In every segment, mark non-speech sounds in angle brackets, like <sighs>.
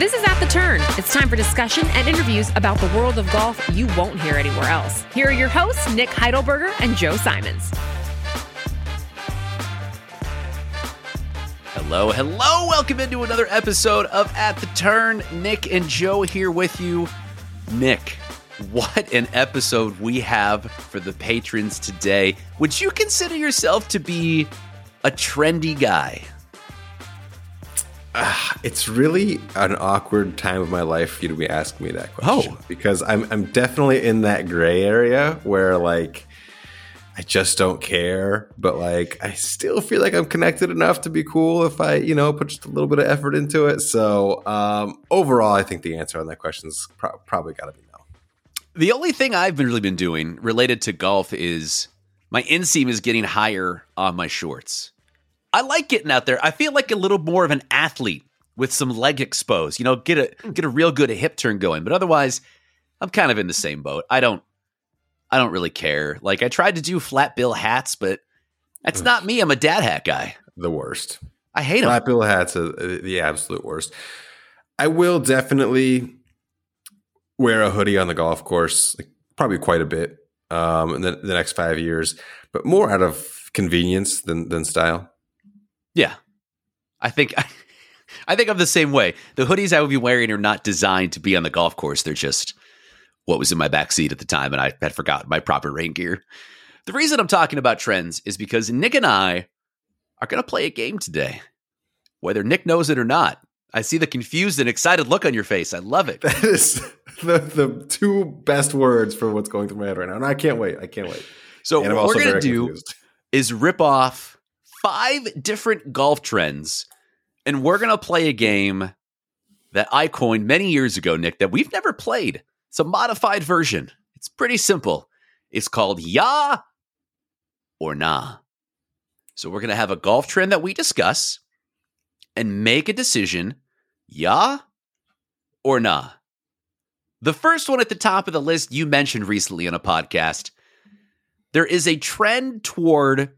This is At the Turn. It's time for discussion and interviews about the world of golf you won't hear anywhere else. Here are your hosts, Nick Heidelberger and Joe Simons. Hello, hello. Welcome into another episode of At the Turn. Nick and Joe here with you. Nick, what an episode we have for the patrons today. Would you consider yourself to be a trendy guy? Uh, it's really an awkward time of my life for you to be asking me that question. Oh. because I'm I'm definitely in that gray area where like I just don't care, but like I still feel like I'm connected enough to be cool if I you know put just a little bit of effort into it. So um, overall, I think the answer on that question is pro- probably got to be no. The only thing I've been really been doing related to golf is my inseam is getting higher on my shorts. I like getting out there. I feel like a little more of an athlete with some leg exposed. You know, get a get a real good hip turn going. But otherwise, I'm kind of in the same boat. I don't I don't really care. Like I tried to do flat bill hats, but that's not me. I'm a dad hat guy. The worst. I hate them. Flat bill hats are the absolute worst. I will definitely wear a hoodie on the golf course, like probably quite a bit um, in the, the next five years, but more out of convenience than than style. Yeah. I think <laughs> I think I'm the same way. The hoodies I would be wearing are not designed to be on the golf course. They're just what was in my back seat at the time and I had forgotten my proper rain gear. The reason I'm talking about trends is because Nick and I are going to play a game today. Whether Nick knows it or not. I see the confused and excited look on your face. I love it. <laughs> That is the the two best words for what's going through my head right now, and I can't wait. I can't wait. So And I'm what also we're going to do is rip off five different golf trends, and we're going to play a game that I coined many years ago, Nick, that we've never played. It's a modified version. It's pretty simple. It's called Ya or Nah. So we're going to have a golf trend that we discuss and make a decision Ya or Nah. The first one at the top of the list you mentioned recently on a podcast there is a trend toward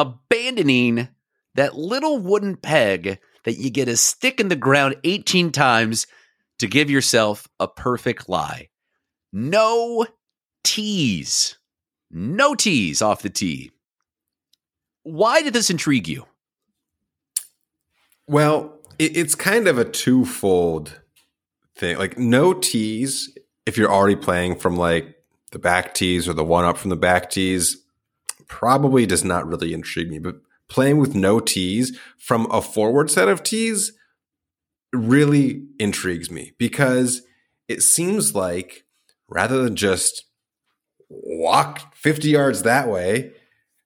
abandoning that little wooden peg that you get a stick in the ground 18 times to give yourself a perfect lie. No tease. No tease off the tee. Why did this intrigue you? Well, it, it's kind of a twofold thing. Like no tees if you're already playing from like the back tees or the one up from the back tees probably does not really intrigue me. But playing with no tees from a forward set of tees really intrigues me because it seems like rather than just walk 50 yards that way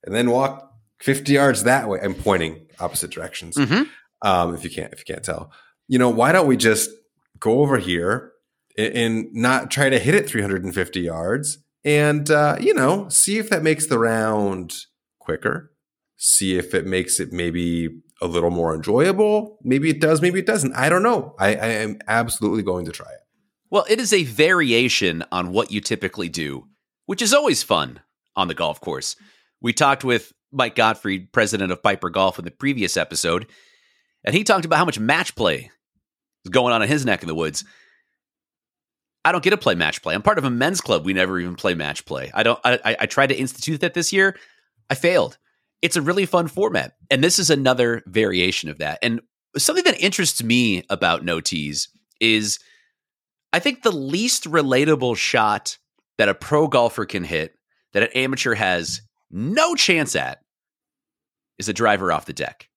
and then walk 50 yards that way, I'm pointing opposite directions Mm-hmm. um, if you can't if you can't tell. You know, why don't we just go over here and, and not try to hit it 350 yards and uh, you know see if that makes the round quicker, see if it makes it maybe a little more enjoyable. Maybe it does, maybe it doesn't. I don't know. I, I am absolutely going to try it. Well, it is a variation on what you typically do, which is always fun on the golf course. We talked with Mike Gottfried, president of Piper Golf, in the previous episode, and he talked about how much match play is going on in his neck in the woods. I don't get to play match play. I'm part of a men's club. We never even play match play. I don't. I, I, tried to institute that this year. I failed. It's a really fun format. And this is another variation of that. And something that interests me about no tees is I think the least relatable shot that a pro golfer can hit that an amateur has no chance at is a driver off the deck.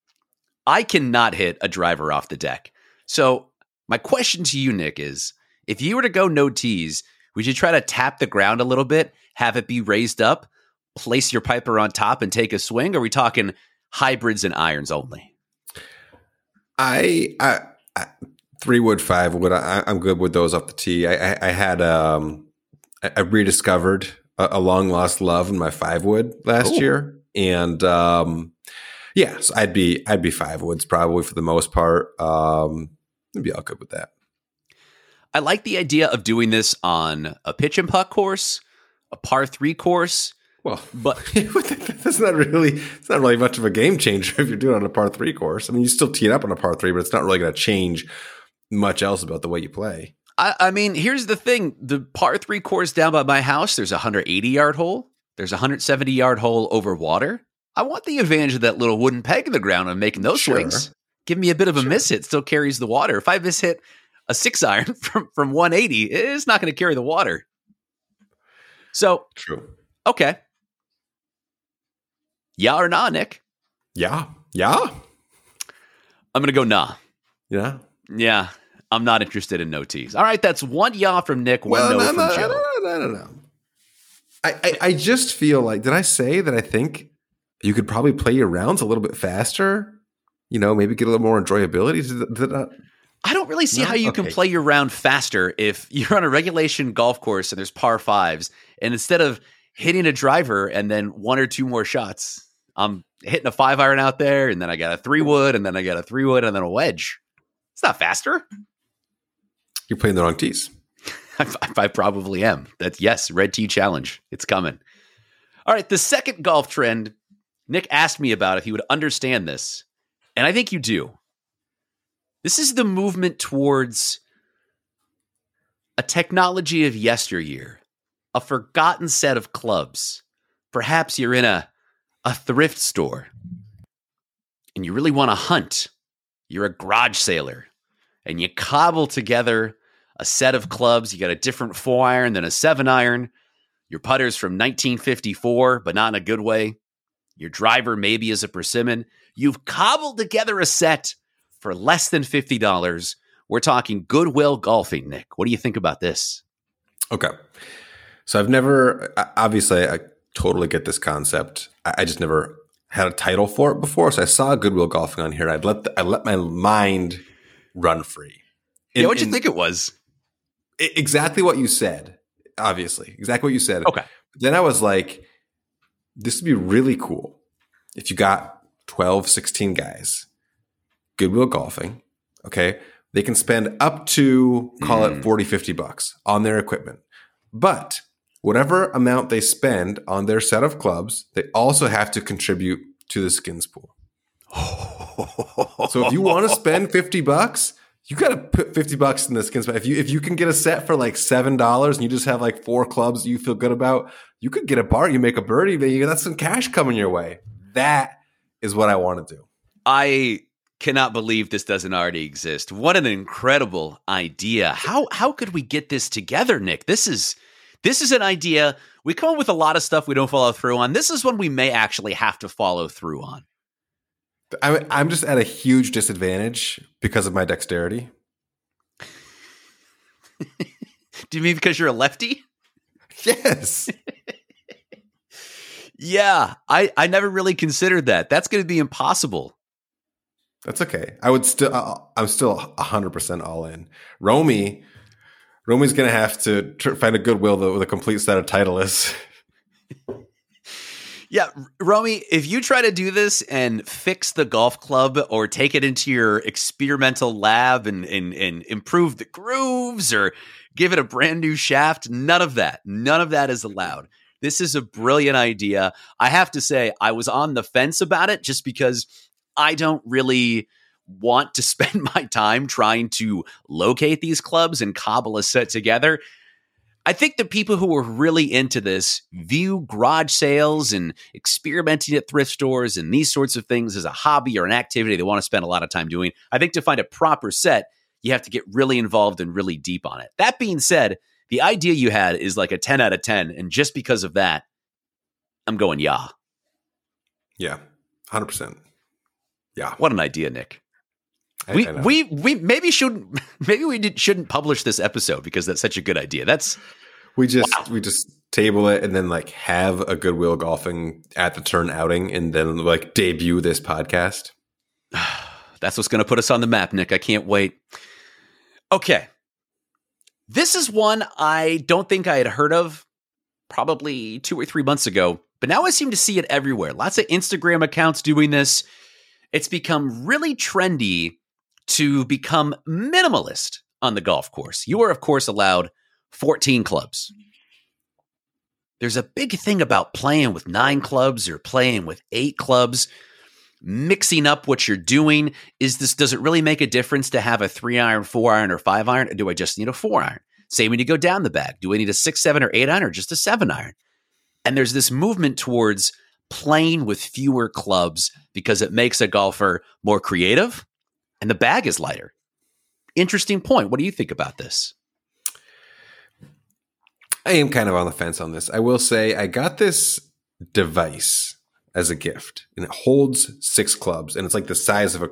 I cannot hit a driver off the deck. So, my question to you, Nick, is if you were to go no tees, would you try to tap the ground a little bit, have it be raised up, place your piper on top, and take a swing? Or are we talking hybrids and irons only? I, I, I three wood, five wood. I, am good with those off the tee. I, I, I had um, I, I rediscovered a, a, long lost love in my five wood last year, and um, yes, I'd be I'd be five woods probably for the most part. Um, I'd be all good with that. I like the idea of doing this on a pitch and putt course, a par three course. Well, but <laughs> that's not really it's not really much of a game changer if you're doing it on a par three course. I mean, you still tee it up on a par three, but it's not really going to change much else about the way you play. I, I, mean, here's the thing: the par three course down by my house, there's a 180 yard hole, there's a 170 yard hole over water. I want the advantage of that little wooden peg in the ground and making those sure. swings. Give me a bit of a sure. miss hit, still carries the water. If I miss hit a six iron <laughs> from from 180, it's not going to carry the water. So true. Okay. Yeah or nah, Nick? Yeah. Yeah. I'm going to go nah. Yeah. Yeah. I'm not interested in no tees. All right, that's one yaw from Nick, one well, no, no, from no, Joe. No, no, no, no. I, I, I just feel like did I say that I think you could probably play your rounds a little bit faster? You know, maybe get a little more enjoyability. Did, did I, I don't really see no? how you okay. can play your round faster if <laughs> you're on a regulation golf course and there's par fives, and instead of hitting a driver and then one or two more shots, I'm hitting a five iron out there, and then I got a three wood, and then I got a three wood, and then a wedge. It's not faster. You're playing the wrong tees. <laughs> I, I probably am. That's yes, red tee challenge. It's coming. All right, the second golf trend. Nick asked me about if he would understand this, and I think you do. This is the movement towards a technology of yesteryear, a forgotten set of clubs. Perhaps you're in a, a thrift store and you really want to hunt. You're a garage sailor and you cobble together a set of clubs. You got a different four iron than a seven iron. Your putter's from 1954, but not in a good way. Your driver maybe is a persimmon. You've cobbled together a set for less than $50. We're talking Goodwill Golfing, Nick. What do you think about this? Okay. So I've never, obviously, I totally get this concept. I just never had a title for it before. So I saw Goodwill Golfing on here. I'd let the, I let my mind run free. In, yeah, what'd you think it was? Exactly what you said. Obviously, exactly what you said. Okay. Then I was like, this would be really cool if you got 12, 16 guys, Goodwill Golfing. Okay. They can spend up to, call mm. it 40, 50 bucks on their equipment. But whatever amount they spend on their set of clubs, they also have to contribute to the skins pool. so if you want to spend <laughs> 50 bucks, you got to put 50 bucks in the skins. If you if you can get a set for like $7 and you just have like four clubs you feel good about, you could get a bar, you make a birdie, but you got some cash coming your way. That is what I want to do. I cannot believe this doesn't already exist. What an incredible idea. How how could we get this together, Nick? This is this is an idea we come up with a lot of stuff we don't follow through on. This is one we may actually have to follow through on. I'm I'm just at a huge disadvantage because of my dexterity. <laughs> Do you mean because you're a lefty? Yes. <laughs> yeah, I I never really considered that. That's going to be impossible. That's okay. I would still I'm still 100% all in. Romy Romy's going to have to tr- find a goodwill with a complete set of Titleists. <laughs> Yeah, Romy, if you try to do this and fix the golf club or take it into your experimental lab and, and, and improve the grooves or give it a brand new shaft, none of that. None of that is allowed. This is a brilliant idea. I have to say, I was on the fence about it just because I don't really want to <laughs> spend my time trying to locate these clubs and cobble a set together. I think the people who are really into this view garage sales and experimenting at thrift stores and these sorts of things as a hobby or an activity they want to spend a lot of time doing. I think to find a proper set, you have to get really involved and really deep on it. That being said, the idea you had is like a 10 out of 10. And just because of that, I'm going, yeah. Yeah, 100%. Yeah. What an idea, Nick. I- we I we we maybe shouldn't <laughs> maybe we did, shouldn't publish this episode because that's such a good idea. That's We just we just table it and then like have a goodwill golfing at the turn outing and then like debut this podcast. <sighs> that's what's going to put us on the map, Nick. I can't wait. Okay. This is one I don't think I had heard of probably 2 or 3 months ago, but now I seem to see it everywhere. Lots of Instagram accounts doing this. It's become really trendy to become minimalist on the golf course. You are of course allowed 14 clubs. There's a big thing about playing with nine clubs or playing with eight clubs, mixing up what you're doing. Is this, does it really make a difference to have a three iron, four iron, or five iron? Or do I just need a four iron? Same when you go down the bag. Do I need a six, seven, or eight iron, or just a seven iron? And there's this movement towards playing with fewer clubs because it makes a golfer more creative and the bag is lighter. Interesting point. What do you think about this? I am kind of on the fence on this. I will say I got this device as a gift and it holds six clubs and it's like the size of a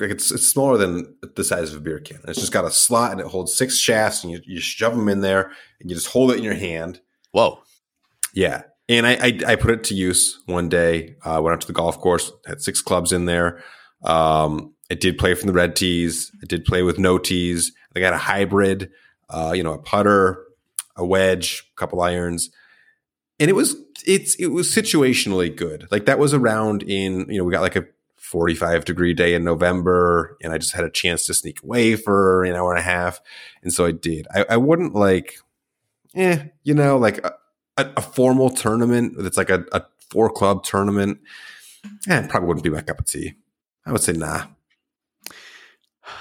like it's, it's smaller than the size of a beer can. It's just got a slot and it holds six shafts and you, you shove them in there and you just hold it in your hand. Whoa. Yeah. And I, I, I put it to use one day. I uh, went out to the golf course, had six clubs in there. Um, I did play from the red tees. I did play with no tees. I got a hybrid, uh, you know, a putter, a wedge, a couple irons. And it was, it's, it was situationally good. Like that was around in, you know, we got like a 45 degree day in November and I just had a chance to sneak away for an hour and a half. And so I did. I, I wouldn't like, eh, you know, like a, a, formal tournament that's like a, a four club tournament. Eh, probably wouldn't be my cup of tea. I would say nah.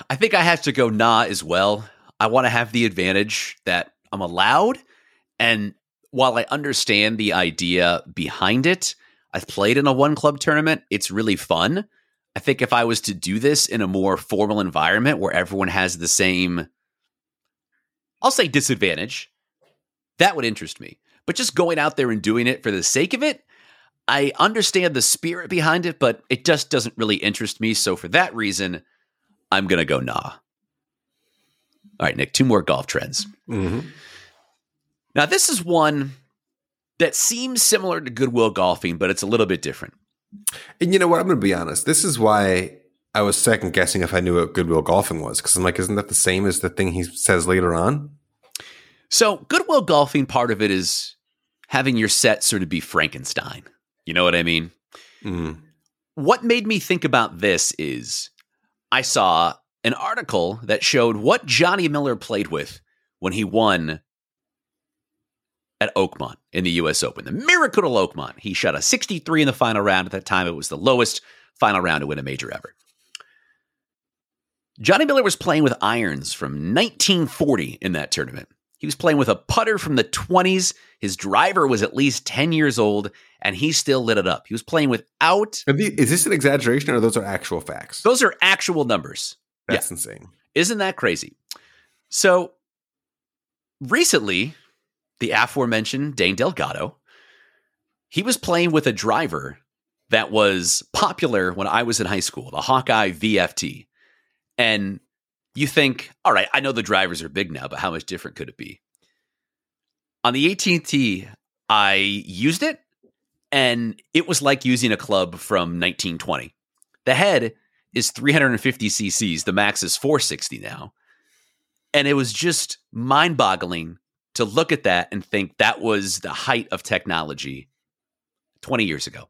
I think I have to go nah as well. I want to have the advantage that I'm allowed. And while I understand the idea behind it, I've played in a one club tournament. It's really fun. I think if I was to do this in a more formal environment where everyone has the same, I'll say disadvantage, that would interest me. But just going out there and doing it for the sake of it, I understand the spirit behind it, but it just doesn't really interest me. So for that reason, I'm going to go nah. All right, Nick, two more golf trends. Mm-hmm. Now, this is one that seems similar to Goodwill golfing, but it's a little bit different. And you know what? I'm going to be honest. This is why I was second guessing if I knew what Goodwill golfing was because I'm like, isn't that the same as the thing he says later on? So, Goodwill golfing, part of it is having your set sort of be Frankenstein. You know what I mean? Mm. What made me think about this is I saw an article that showed what Johnny Miller played with when he won at Oakmont in the US Open, the Miracle of Oakmont. He shot a 63 in the final round. At that time, it was the lowest final round to win a major ever. Johnny Miller was playing with irons from 1940 in that tournament. He was playing with a putter from the 20s. His driver was at least 10 years old, and he still lit it up. He was playing without. Is this an exaggeration or those are actual facts? Those are actual numbers. That's yeah. insane. Isn't that crazy? So recently, the aforementioned Dane Delgado, he was playing with a driver that was popular when I was in high school, the Hawkeye VFT. And you think, all right, I know the drivers are big now, but how much different could it be? On the 18th tee, I used it, and it was like using a club from 1920. The head is 350 cc's, the max is 460 now. And it was just mind boggling to look at that and think that was the height of technology 20 years ago.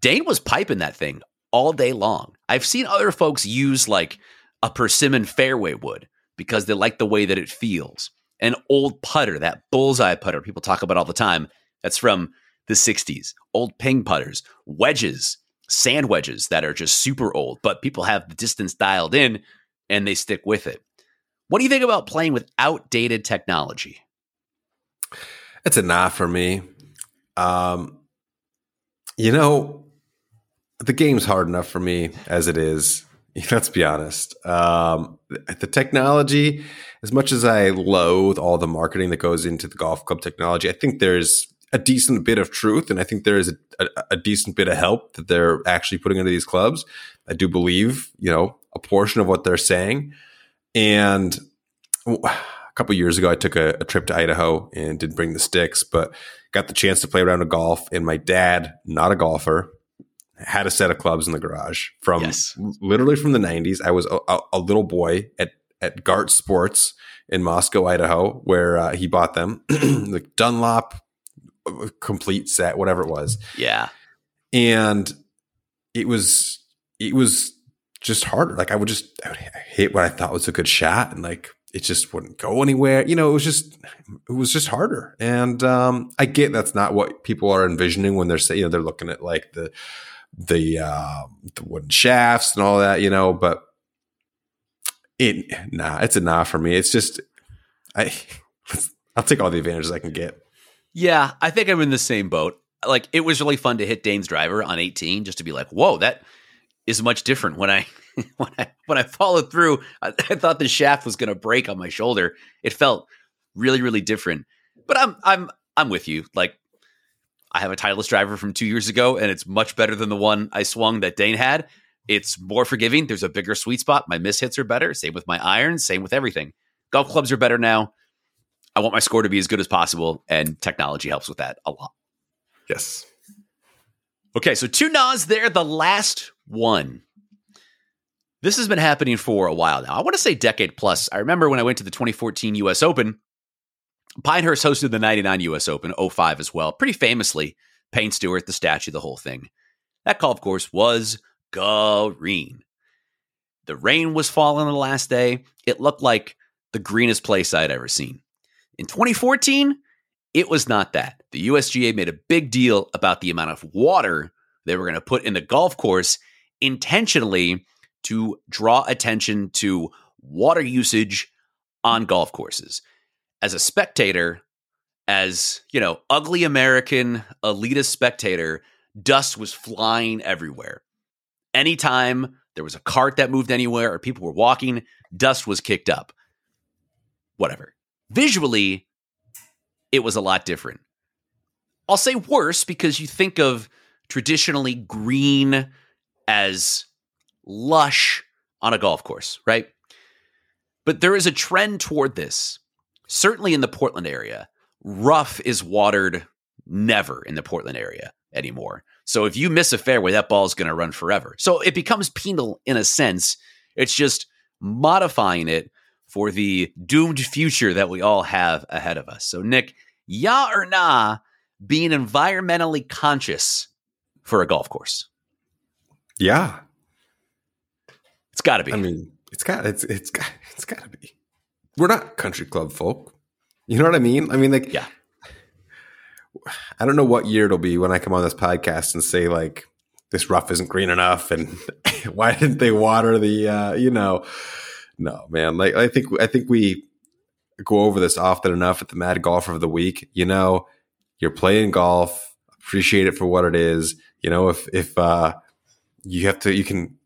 Dane was piping that thing all day long. I've seen other folks use like a persimmon fairway wood because they like the way that it feels. An old putter, that bullseye putter people talk about all the time, that's from the 60s. Old ping putters, wedges, sand wedges that are just super old, but people have the distance dialed in and they stick with it. What do you think about playing with outdated technology? It's a nah for me. Um, you know, the game's hard enough for me as it is. <laughs> Let's be honest. Um, the technology, as much as I loathe all the marketing that goes into the golf club technology, I think there's a decent bit of truth, and I think there is a, a, a, decent bit of help that they're actually putting into these clubs. I do believe, you know, a portion of what they're saying. And <sighs> a couple years ago, I took a, a, trip to Idaho and didn't bring the sticks, but got the chance to play around with golf. And my dad, not a golfer, had a set of clubs in the garage from yes. literally from the 90s. I was a, a, little boy at, at Gart Sports in Moscow, Idaho, where uh, he bought them. <clears throat> the Dunlop complete set, whatever it was. Yeah. And it was, it was just harder. Like I would just I would hit what I thought was a good shot and like it just wouldn't go anywhere. You know, it was just it was just harder. And um, I get that's not what people are envisioning when they're saying you know they're looking at like the the uh, the wooden shafts and all that. You know, but it nah, it's a nah for me. It's just I <laughs> I'll take all the advantages I can get. Yeah, I think I'm in the same boat. Like it was really fun to hit Dane's driver on 18 just to be like, whoa, that is much different when I <laughs> when I when I followed through. I, I thought the shaft was going to break on my shoulder. It felt really really different. But I'm I'm I'm with you. Like I have a Titleist driver from two years ago, and it's much better than the one I swung that Dane had. It's more forgiving. There's a bigger sweet spot. My miss hits are better. Same with my irons. Same with everything. Golf clubs are better now. I want my score to be as good as possible, and technology helps with that a lot. Yes. Okay, so two Nas there. The last one. This has been happening for a while now. I want to say decade plus. I remember when I went to the 2014 US Open, Pinehurst hosted the 99 US Open, 05 as well. Pretty famously, Payne Stewart, the statue, the whole thing. That call, of course was green. The rain was falling the last day. It looked like the greenest place I'd ever seen. In 2014, it was not that. The USGA made a big deal about the amount of water they were going to put in the golf course intentionally to draw attention to water usage on golf courses. As a spectator, as, you know, ugly American elitist spectator, dust was flying everywhere. Anytime there was a cart that moved anywhere or people were walking, dust was kicked up. Whatever. Visually, it was a lot different. I'll say worse because you think of traditionally green as lush on a golf course, right? But there is a trend toward this. Certainly in the Portland area, rough is watered never in the Portland area anymore. So if you miss a fairway, that ball is going to run forever. So it becomes penal in a sense. It's just modifying it for the doomed future that we all have ahead of us. So, Nick, yeah or nah, being environmentally conscious for a golf course? Yeah, it's got to be. I mean, it's got it's it's got it's got to be. We're not country club folk. You know what I mean? I mean, like, yeah. I don't know what year it'll be when I come on this podcast and say like this rough isn't green enough, and <laughs> why didn't they water the? uh, You know, no, man. Like, I think I think we go over this often enough at the Mad Golfer of the Week. You know, you're playing golf, appreciate it for what it is. You know, if if uh, you have to, you can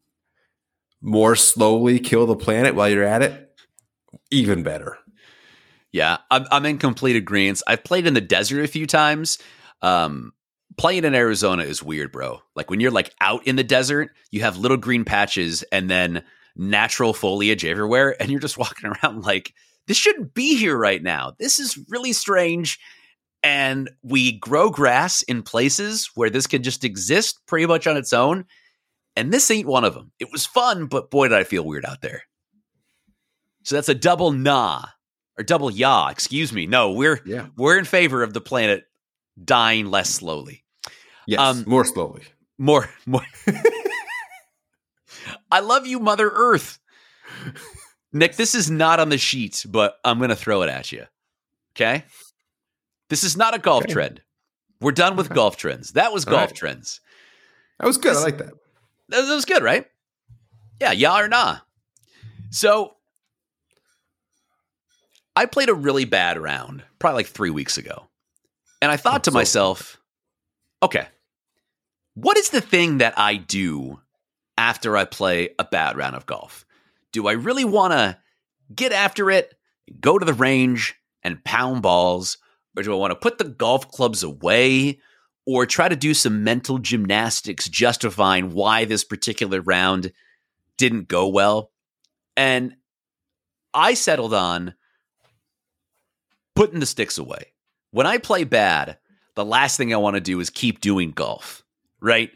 more slowly kill the planet while you're at it, even better. Yeah, I'm, I'm in complete agreement. I've played in the desert a few times. Um, playing in Arizona is weird, bro. Like when you're like out in the desert, you have little green patches and then natural foliage everywhere, and you're just <laughs> walking around like this shouldn't be here right now. This is really strange. And we grow grass in places where this can just exist pretty much on its own. And this ain't one of them. It was fun, but boy, did I feel weird out there. So that's a double nah or double yah. Excuse me. No, we're yeah. we're in favor of the planet dying less slowly. Yes, um, more slowly. More, more. I love you, Mother Earth. Nick, this is not on the sheet, but I'm going to throw it at you. Okay? This is not a golf okay. trend. We're done with okay. golf trends. That was golf right. trends. That was good. This, I like that. That was good, right? Yeah, yeah or nah. So I played a really bad round, probably like three weeks ago. And I thought Oh, to so- myself, okay, what is the thing that I do after I play a bad round of golf? Do I really want to get after it, go to the range and pound balls? Or do I want to put the golf clubs away or try to do some mental gymnastics justifying why this particular round didn't go well? And I settled on putting the sticks away. When I play bad, the last thing I want to do is keep doing golf, right?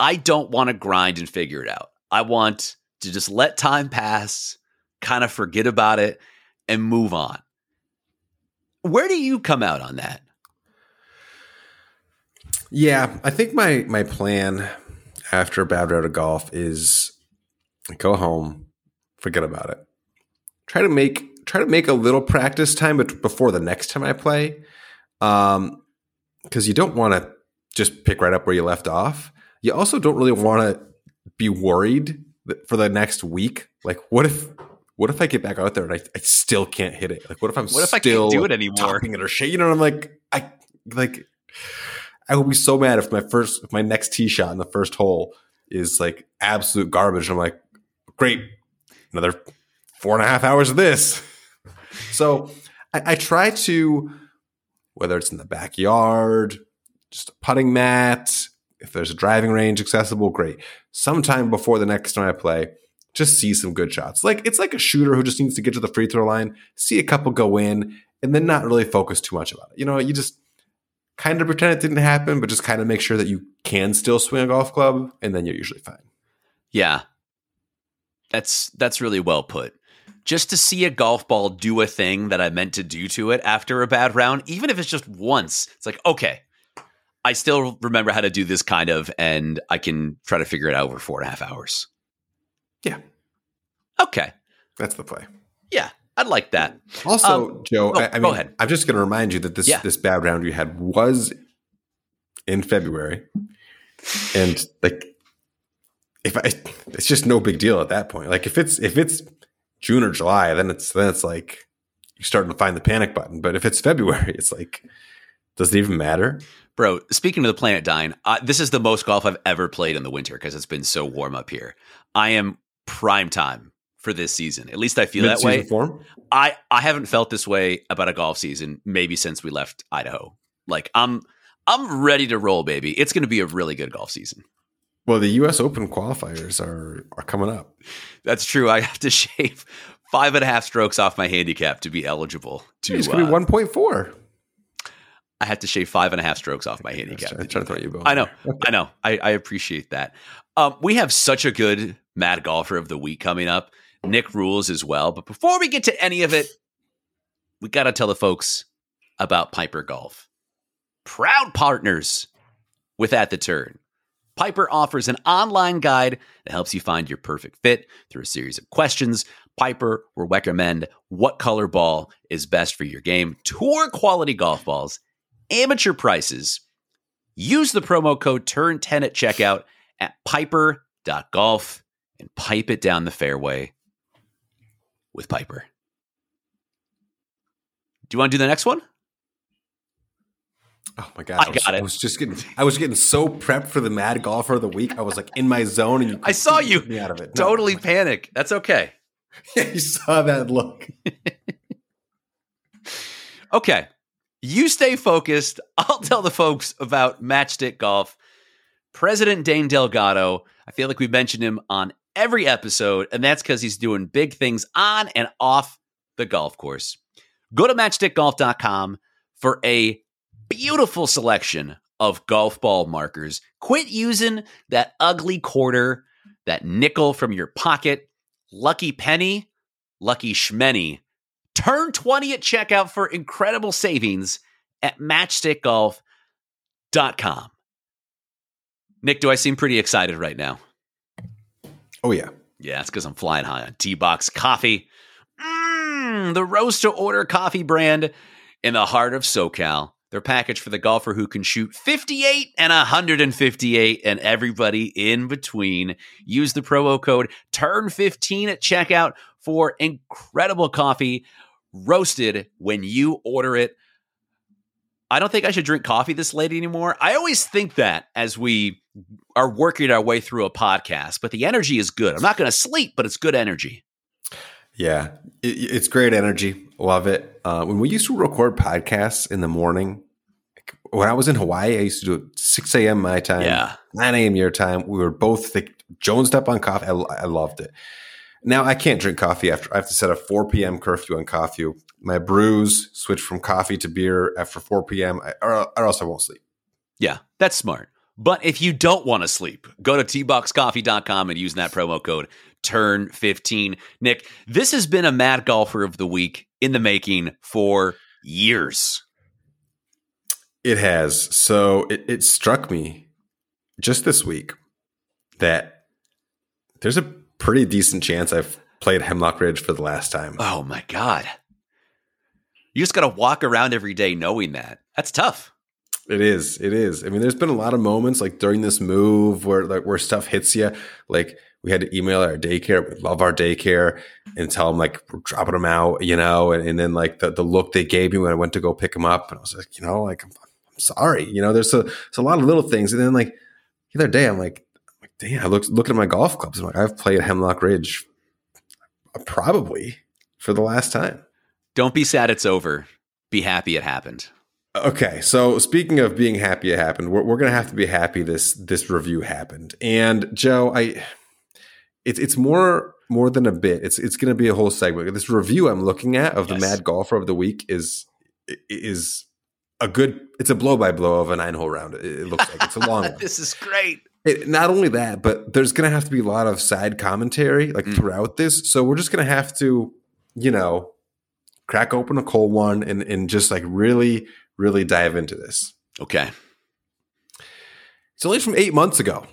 I don't want to grind and figure it out. I want to just let time pass, kind of forget about it, and move on. Where do you come out on that? Yeah, I think my my plan after a bad round of golf is go home, forget about it. Try to make try to make a little practice time bet- before the next time I play, um, because you don't want to just pick right up where you left off. You also don't really want to be worried that for the next week. Like, what if what if I get back out there and I, I still can't hit it? Like, what if I'm What if I can't do it anymore? topping it or shit? You know, and I'm like, I like. I would be so mad if my first, if my next tee shot in the first hole is like absolute garbage. I'm like, great, another four and a half hours of this. So I, I try to, whether it's in the backyard, just a putting mat, if there's a driving range accessible, great. Sometime before the next time I play, just see some good shots. Like it's like a shooter who just needs to get to the free throw line, see a couple go in, and then not really focus too much about it. You know, you just kind of pretend it didn't happen, but just kind of make sure that you can still swing a golf club, and then you're usually fine. Yeah. That's that's really well put. Just to see a golf ball do a thing that I meant to do to it after a bad round, even if it's just once, it's like, okay, I still remember how to do this kind of, and I can try to figure it out over four and a half hours. Yeah, Okay. that's the play. Yeah, I'd like that. Also, Um, Joe, oh, I, I go mean, ahead. I'm just going to remind you that this Yeah. this bad round you had was in February, and like, if I, it's just no big deal at that point. Like, if it's if it's June or July, then it's then it's like you're starting to find the panic button. But if it's <laughs> February, it's like, does it even matter? Bro, speaking of the planet dying, uh, this is the most golf I've ever played in the winter because it's been so warm up here. I am prime time for this season. At least I feel that Mid-season way. form. I I haven't felt this way about a golf season maybe since we left Idaho. Like I'm I'm ready to roll, baby. It's going to be a really good golf season. Well, the U.S. Open qualifiers are are coming up. That's true. I have to <laughs> shave five and a half strokes off my handicap to be eligible to. It's going to uh, be one point four. I have to shave five and a half strokes off my handicap. <laughs> I'm trying to throw you bone I know. <laughs> I know. I, I appreciate that. Um, we have such a good Mad Golfer of the Week coming up. Nick rules as well. But before we get to any of it, we got to tell the folks about Piper Golf. Proud partners with At the Turn. Piper offers an online guide that helps you find your perfect fit through a series of questions. Piper will recommend what color ball is best for your game, tour quality golf balls, amateur prices. Use the promo code TURN10 at checkout at piper.golf and pipe it down the fairway with Piper. Do you want to do the next one? Oh my god! I was, got it. I was just getting, I was getting so prepped for the Mad Golfer of the Week. I was like in my zone, and you <laughs> I saw you me out of it. No. Totally panic. That's okay. <laughs> you saw that look. <laughs> Okay. You stay focused. I'll tell the folks about Matchstick Golf. President Dane Delgado. I feel like we mentioned him on every episode, and that's because he's doing big things on and off the golf course. Go to matchstickgolf.com for a beautiful selection of golf ball markers. Quit using that ugly quarter, that nickel from your pocket, lucky penny, lucky schmenny. Turn 20 at checkout for incredible savings at matchstickgolf.com. Nick, do I seem pretty excited right now? Oh yeah, Yeah, it's because I'm flying high on T Box Coffee. Mmm, the roast to order coffee brand in the heart of SoCal. They're packaged for the golfer who can shoot 58 and 158 and everybody in between. Use the promo code TURN15 at checkout for incredible coffee roasted when you order it. I don't think I should drink coffee this late anymore. I always think that as we are working our way through a podcast, but the energy is good. I'm not going to sleep, but it's good energy. Yeah, it, it's great energy. Love it. Uh, when we used to record podcasts in the morning, when I was in Hawaii, I used to do it 6 a.m. my time, Yeah. 9 a.m. your time. We were both thick, jonesed up on coffee. I, I loved it. Now I can't drink coffee after I have to set a 4 p.m. curfew on coffee. My brews switch from coffee to beer after 4 p.m. I, or, or else I won't sleep. Yeah, that's smart. But if you don't want to sleep, go to tboxcoffee.com and use that promo code turn15. Nick, this has been a mad golfer of the week in the making for years. It has. So it, it struck me just this week that there's a pretty decent chance I've played Hemlock Ridge for the last time. Oh my God. You just got to walk around every day knowing that. That's tough. It is. It is. I mean, there's been a lot of moments like during this move where like where stuff hits you. Like we had to email our daycare. We love our daycare and tell them like we're dropping them out, you know. And, and then like the, the look they gave me when I went to go pick them up, and I was like, you know, like I'm, I'm sorry, you know. There's a there's a lot of little things. And then like the other day, I'm like, I'm like damn, I look looking at my golf clubs. I'm like, I've played Hemlock Ridge probably for the last time. Don't be sad it's over. Be happy it happened. Okay, so speaking of being happy it happened, we're, we're gonna have to be happy this this review happened. And Joe, I it's it's more more than a bit. It's it's gonna be a whole segment. This review I'm looking at of Yes. the Mad Golfer of the Week is is a good. It's a blow by blow of a nine hole round. It, it looks like it's a long <laughs> one. this is great. It, not only that, but there's going to have to be a lot of side commentary like Mm. throughout this. So we're just going to have to, you know, crack open a cold one and and just like really, really dive into this. Okay. It's only from eight months ago.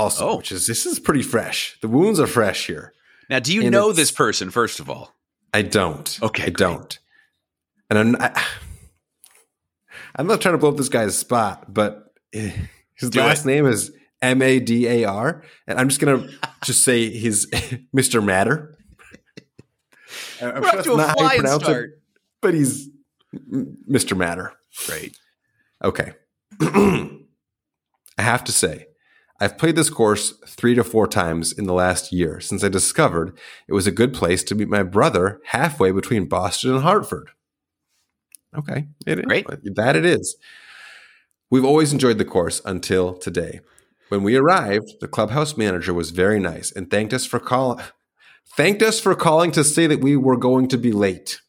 Also, Oh. which is this is pretty fresh. The wounds are fresh here. Now, do you And know this person, first of all? I don't. Okay, I great. don't. And I'm I, <sighs> I'm not trying to blow up this guy's spot, but eh, his Do last it. name is M A D A R, and I'm just gonna <laughs> just say he's <laughs> Mr. Matter. I'm We're off to a flying start. it, but he's Mr. Matter. Great. Okay. <clears throat> I have to say, I've played this course three to four times in the last year since I discovered it was a good place to meet my brother halfway between Boston and Hartford. Okay. It, Great. That it is. We've always enjoyed the course until today. When we arrived, the clubhouse manager was very nice and thanked us for calling thanked us for calling to say that we were going to be late.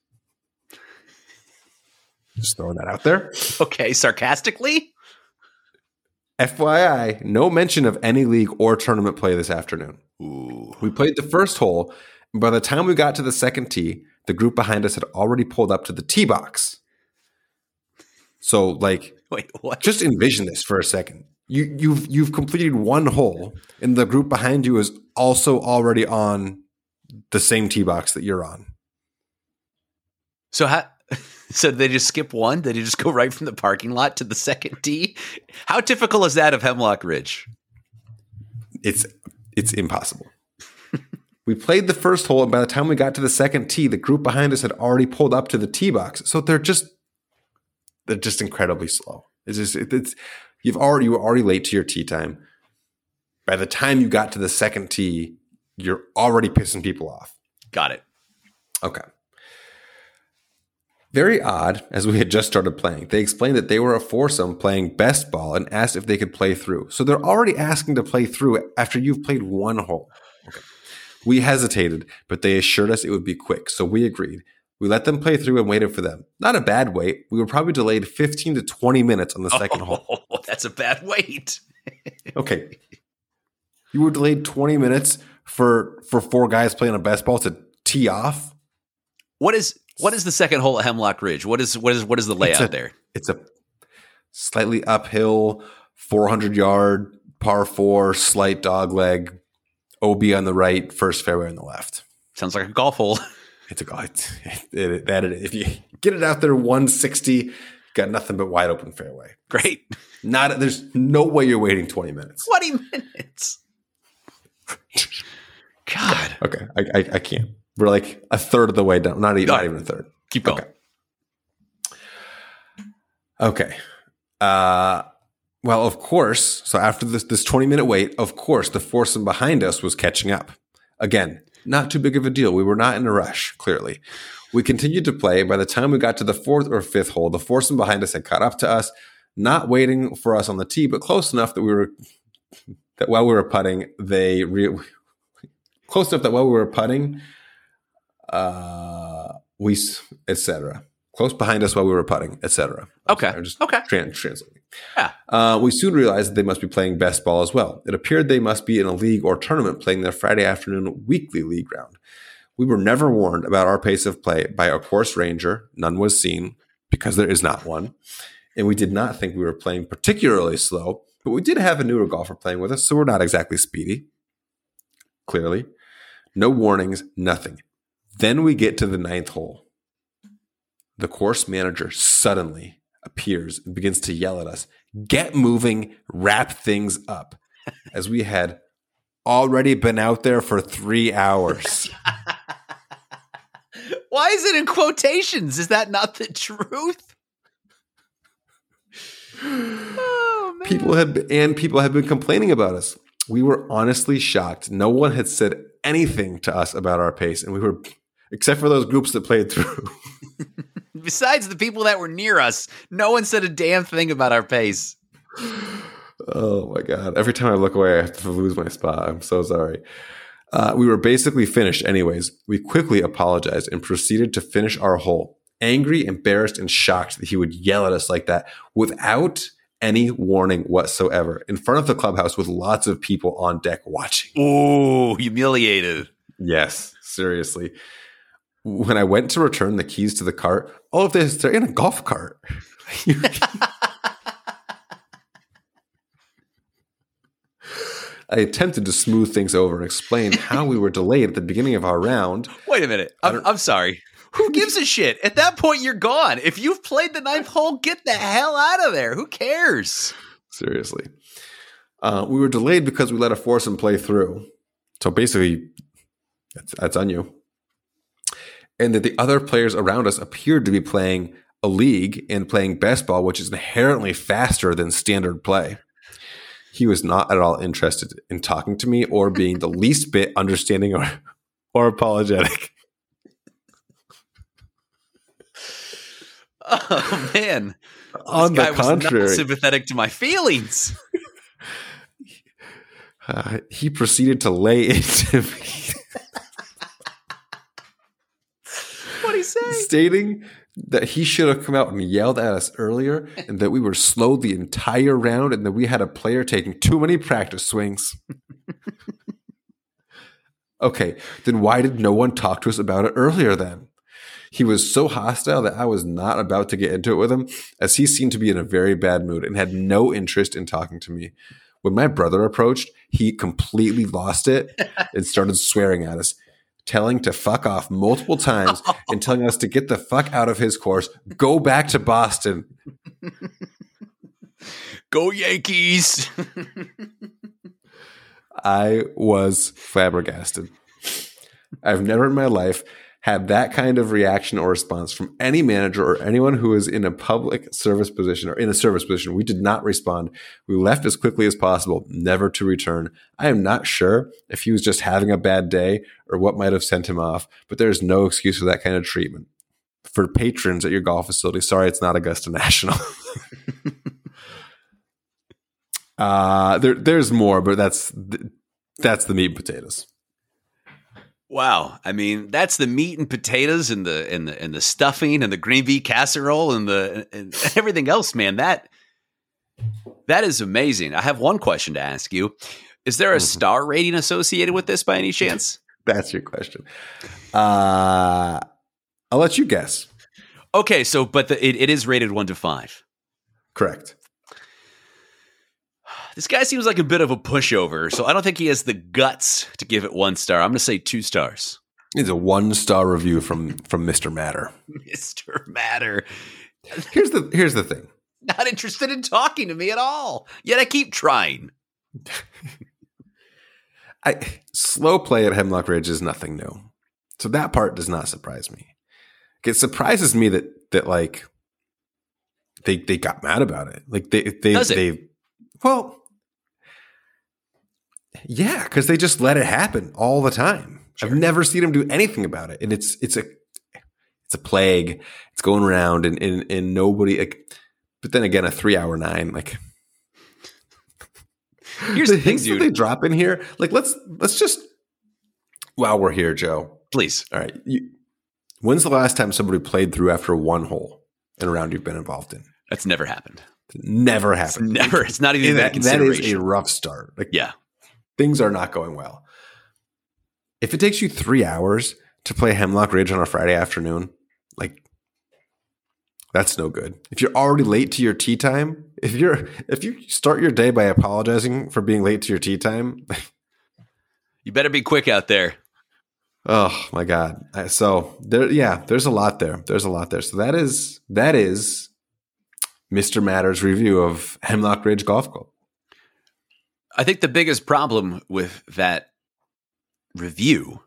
Just throwing that out there. <laughs> Okay. Sarcastically? FYI, no mention of any league or tournament play this afternoon. Ooh. We played the first hole, and by the time we got to the second tee, the group behind us had already pulled up to the tee box. So, like, <laughs> Wait, what? just envision this for a second. You, you've you've completed one hole, and the group behind you is also already on the same tee box that you're on. So how? So they just skip one? They just go right from the parking lot to the second tee? How typical is that of Hemlock Ridge? It's it's impossible. we played the first hole, and by the time we got to the second tee, the group behind us had already pulled up to the tee box. So they're just they're just incredibly slow. It's just it, it's you've already you were already late to your tee time. By the time you got to the second tee, you're already pissing people off. Got it. Okay. Very odd, as we had just started playing. They explained that they were a foursome playing best ball and asked if they could play through. So they're already asking to play through after you've played one hole. Okay. We hesitated, but they assured us it would be quick, so we agreed. We let them play through and waited for them. Not a bad wait. We were probably delayed 15 to 20 minutes on the second hole. <laughs> Oh, that's a bad wait. <laughs> Okay. You were delayed 20 minutes for for four guys playing a best ball to tee off. What is what is the second hole at Hemlock Ridge? What is what is what is the layout a- there? It's a slightly uphill, 400 yard par four, slight dog leg, OB on the right, first fairway on the left. Sounds like a golf hole. <laughs> It's a it's, it, it, that it, if you get it out there 160, got nothing but wide open fairway. Great. Not there's no way you're waiting 20 minutes. 20 minutes. <laughs> God. Okay, I, I, I can't. We're like a third of the way down. Not even, not even a third. Keep going. Okay. Okay. Uh, well, of course. So after this this 20 minute wait, of course, the foursome behind us was catching up. Again, not too big of a deal. We were not in a rush, clearly. We continued to play. By the time we got to the fourth or fifth hole, the foursome behind us had caught up to us, not waiting for us on the tee, but close enough that we were that while we were putting, they re- <laughs> close enough that while we were putting, uh, we etc. Close behind us while we were putting, etc. Okay. I'm just Okay. tran- translating. Yeah. Uh, we soon realized that they must be playing best ball as well. It appeared they must be in a league or tournament playing their Friday afternoon weekly league round. We were never warned about our pace of play by a course ranger. None was seen because there is not one. And we did not think we were playing particularly slow, but we did have a newer golfer playing with us, so we're not exactly speedy. Clearly. No warnings, nothing. Then we get to the ninth hole. The course manager suddenly appears and begins to yell at us get moving, wrap things up, <laughs> as we had already been out there for three hours. <laughs> Why is it in quotations? Is that not the truth? Oh, man. people had and people had been complaining about us. We were honestly shocked. No one had said anything to us about our pace, and we were, except for those groups that played through. <laughs> Besides the people that were near us, no one said a damn thing about our pace. Oh my god! Every time I look away, I have to lose my spot. I'm so sorry. Uh, we were basically finished, anyways. We quickly apologized and proceeded to finish our hole. Angry, embarrassed, and shocked that he would yell at us like that without any warning whatsoever in front of the clubhouse with lots of people on deck watching. Ooh, humiliated. Yes, seriously. When I went to return the keys to the cart, all of this, they're in a golf cart. <laughs> I attempted to smooth things over and explain how we were delayed at the beginning of our round. Wait a minute. I'm, I'm sorry. Who <laughs> gives a shit? At that point, you're gone. If you've played the ninth hole, get the hell out of there. Who cares? Seriously. Uh, we were delayed because we let a foursome play through. So basically, that's, that's on you. And that the other players around us appeared to be playing a league and playing best ball, which is inherently faster than standard play. He was not at all interested in talking to me or being the <laughs> least bit understanding or, or apologetic. Oh man. On this guy the was not contrary, sympathetic to my feelings. uh, he proceeded to lay <laughs> into me. <laughs> What'd he say? stating that he should have come out and yelled at us earlier and that we were slow the entire round and that we had a player taking too many practice swings. <laughs> okay, then why did no one talk to us about it earlier then? He was so hostile that I was not about to get into it with him, as he seemed to be in a very bad mood and had no interest in talking to me. When my brother approached, he completely lost it and started swearing at us, telling to fuck off multiple times <laughs> and telling us to get the fuck out of his course, go back to Boston. <laughs> Go Yankees. I was flabbergasted. I've never in my life had that kind of reaction or response from any manager or anyone who is in a public service position or in a service position. We did not respond. We left as quickly as possible, never to return. I am not sure if he was just having a bad day or what might have sent him off, but there's no excuse for that kind of treatment. For patrons at your golf facility, sorry, it's not Augusta <laughs> National. uh, there, there's more, but that's that's the meat and potatoes. Wow, I mean that's the meat and potatoes and the and the and the stuffing and the green bean casserole and the and <laughs> everything else, man. That that is amazing. I have one question to ask you: Is there a Mhm. star rating associated with this by any <laughs> chance? That's your question. Uh, I'll let you guess. Okay, so but the, it, it is rated one to five. Correct. This guy seems like a bit of a pushover, so I don't think he has the guts to give it one star. I'm going to say two stars. It's a one star review from from Mr. Matter. <laughs> Mr. Matter. Here's the here's the thing. Not interested in talking to me at all. Yet I keep trying. <laughs> I slow play at Hemlock Ridge is nothing new. So that part does not surprise me. It surprises me that that like they they got mad about it. Like they they Does it? they well yeah, because they just let it happen all the time. I've never seen them do anything about it, and it's it's a it's a plague. It's going around, and and, and nobody. Like, but then again, a three hour nine, like <laughs> Here's the the thing, that dude. they drop in here. Like let's let's just while we're here, Joe. Please. All right, you, when's the last time somebody played through after one hole in a round you've been involved in? That's never happened. Never It's happened. never. It's not even that, that, that is a rough start. Like yeah. Things are not going well. If it takes you three hours to play Hemlock Ridge on a Friday afternoon, like that's no good. If you're already late to your tee time, if you're if you start your day by apologizing for being late to your tee time, <laughs> You better be quick out there. oh my god. So there, yeah, there's a lot there. There's a lot there. So that is that is Mr. Matters review of Hemlock Ridge Golf Club. I think the biggest problem with that review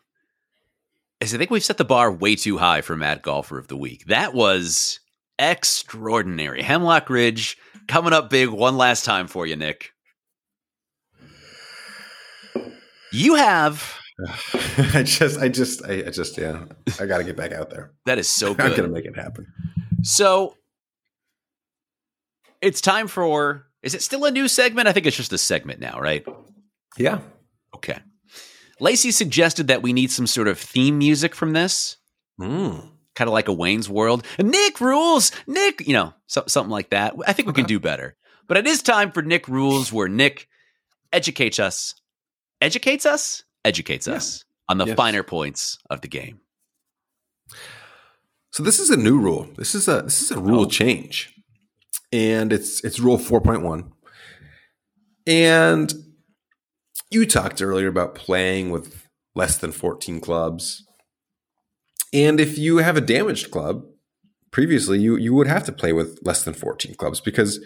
is I think we've set the bar way too high for Matt Golfer of the Week. That was extraordinary. Hemlock Ridge coming up big one last time for you, Nick. You have <sighs> I just, I just, I, I just, yeah, I got to get back out there. that is so good. <laughs> I'm gonna make it happen. So it's time for is it still a new segment? I think it's just a segment now, right? Yeah. Okay. Lacey suggested that we need some sort of theme music from this, Mm. kind of like a Wayne's World. Nick rules, Nick, you know, so, something like that. I think we can do better. But it is time for Nick rules, where Nick educates us, educates us, educates Yeah. us on the Yes. finer points of the game. So this is a new rule. This is a this is a rule Oh. change, and it's it's rule four point one. And you talked earlier about playing with less than fourteen clubs, and if you have a damaged club, previously you you would have to play with less than fourteen clubs because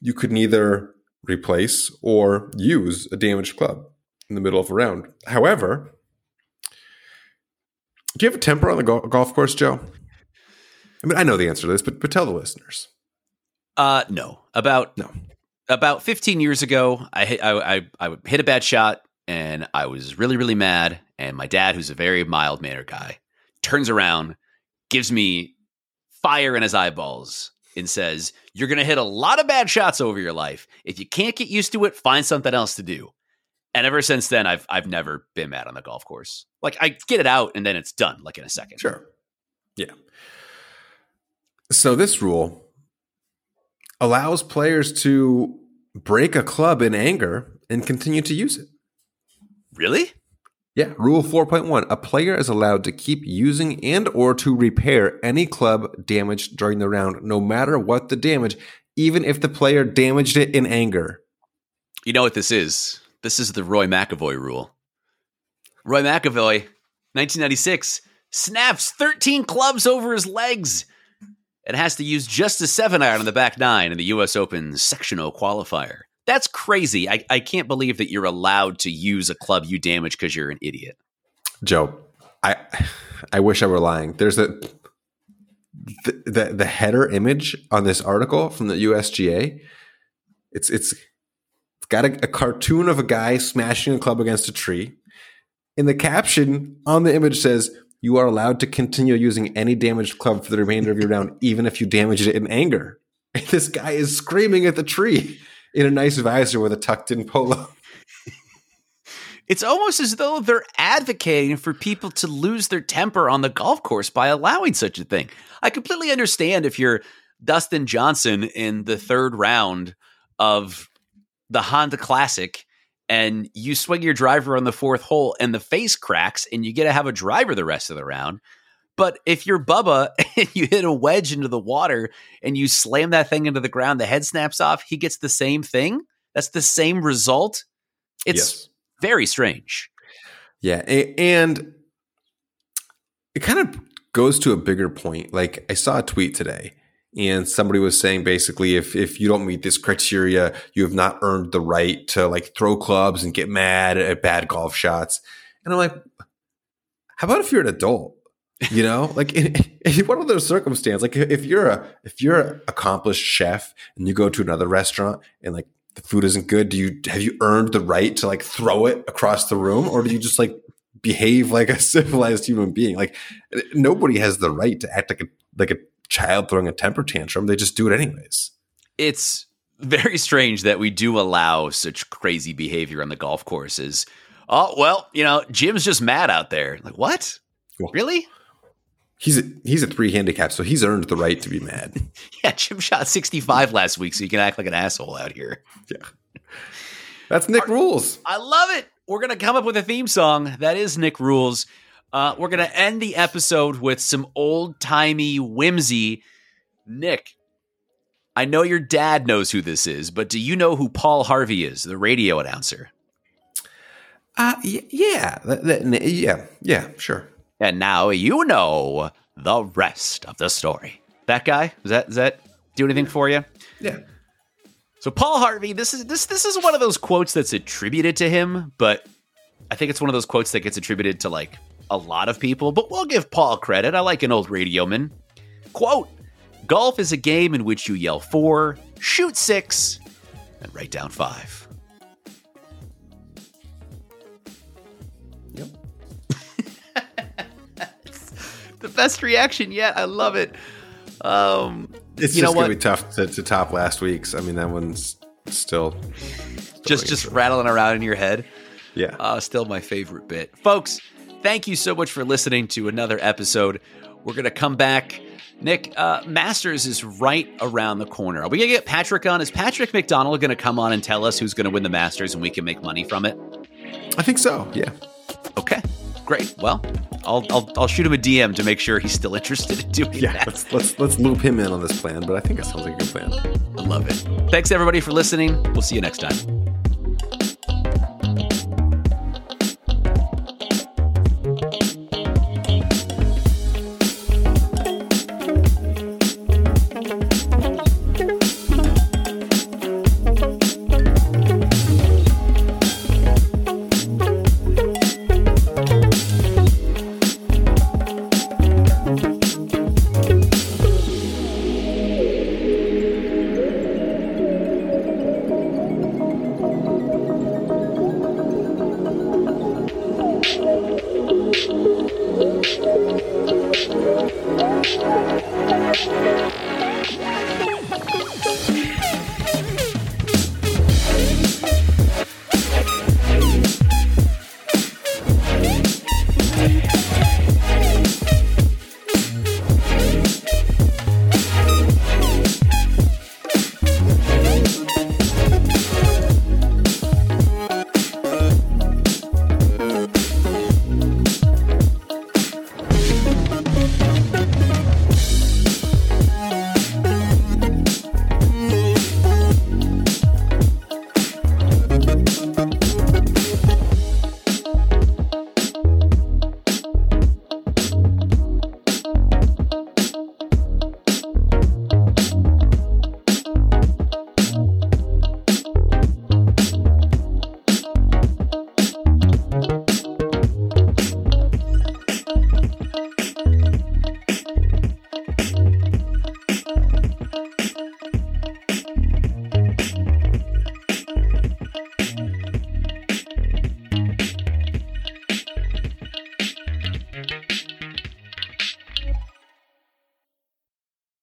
you could neither replace or use a damaged club in the middle of a round. However, do you have a temper on the go- golf course, Joe? I mean, I know the answer to this, but but tell the listeners. Uh, no, about No. about 15 years ago, I hit, I, I I hit a bad shot and I was really really mad. And my dad, who's a very mild mannered guy, turns around, gives me fire in his eyeballs, and says, "You're gonna hit a lot of bad shots over your life. If you can't get used to it, find something else to do." And ever since then, I've I've never been mad on the golf course. Like I get it out and then it's done, like in a second. Sure. Yeah. So this rule allows players to break a club in anger and continue to use it. Really? Yeah, rule 4.1. A player is allowed to keep using and or to repair any club damaged during the round no matter what the damage, even if the player damaged it in anger. You know what this is? This is the Roy McAvoy rule. Roy McAvoy, 1996, snaps 13 clubs over his legs and has to use just a seven iron on the back nine in the U.S. Open sectional qualifier. That's crazy. I, I can't believe that you're allowed to use a club you damage because you're an idiot. Joe, I I wish I were lying. There's a the, the the header image on this article from the USGA. It's it's it's got a, a cartoon of a guy smashing a club against a tree. And the caption on the image says, "You are allowed to continue using any damaged club for the remainder of your round, <laughs> even if you damaged it in anger." And <laughs> this guy is screaming at the tree in a nice visor with a tucked-in polo. <laughs> It's almost as though they're advocating for people to lose their temper on the golf course by allowing such a thing. I completely understand if you're Dustin Johnson in the third round of the Honda Classic and you swing your driver on the fourth hole and the face cracks and you get to have a driver the rest of the round. But if you're Bubba <laughs> and you hit a wedge into the water and you slam that thing into the ground, the head snaps off, he gets the same thing. That's the same result. It's Yes. very strange. Yeah, and it kind of goes to a bigger point. Like I saw a tweet today, and somebody was saying basically, if if you don't meet this criteria, you have not earned the right to like throw clubs and get mad at bad golf shots. And I'm like, how about if you're an adult? You know, <laughs> like in, in one of those circumstances, like if you're a if you're an accomplished chef and you go to another restaurant and like the food isn't good, do you have you earned the right to like throw it across the room, or do you just like behave like a <laughs> civilized human being? Like nobody has the right to act like a like a child throwing a temper tantrum. They just do it anyways. It's very strange that we do allow such crazy behavior on the golf courses. Oh well, you know, Jim's just mad out there. Like what? Well, really? He's a, he's a three handicap, so he's earned the right to be mad. <laughs> yeah, Jim shot 65 last week, so you can act like an asshole out here. Yeah. That's Nick Our, Rules. I love it. We're going to come up with a theme song. That is Nick Rules. Uh, we're going to end the episode with some old timey whimsy. Nick, I know your dad knows who this is, but do you know who Paul Harvey is, the radio announcer? Uh, yeah, yeah, yeah, sure. And now you know the rest of the story. That guy? Does that does that do anything for you? Yeah. So Paul Harvey, this is this this is one of those quotes that's attributed to him, but I think it's one of those quotes that gets attributed to like a lot of people, but we'll give Paul credit. I like an old radioman. Quote Golf is a game in which you yell fore, shoot six, and write down five. <laughs> the best reaction yet. I love it. Um, it's just gonna be tough to, to, top last week's. I mean, that one's still, still just just rattling around in your head. Yeah, uh, still my favorite bit, folks. Thank you so much for listening to another episode. We're gonna come back. Nick, uh, Masters is right around the corner. Are we gonna get Patrick on? Is Patrick McDonald gonna come on and tell us who's gonna win the Masters and we can make money from it? I think so. Yeah. Okay. Great. Well, I'll, I'll I'll shoot him a DM to make sure he's still <laughs> interested in doing yeah, that. Let's, let's let's loop him in on this plan, but I think it sounds like a good plan. I love it. Thanks everybody for listening. We'll see you next time.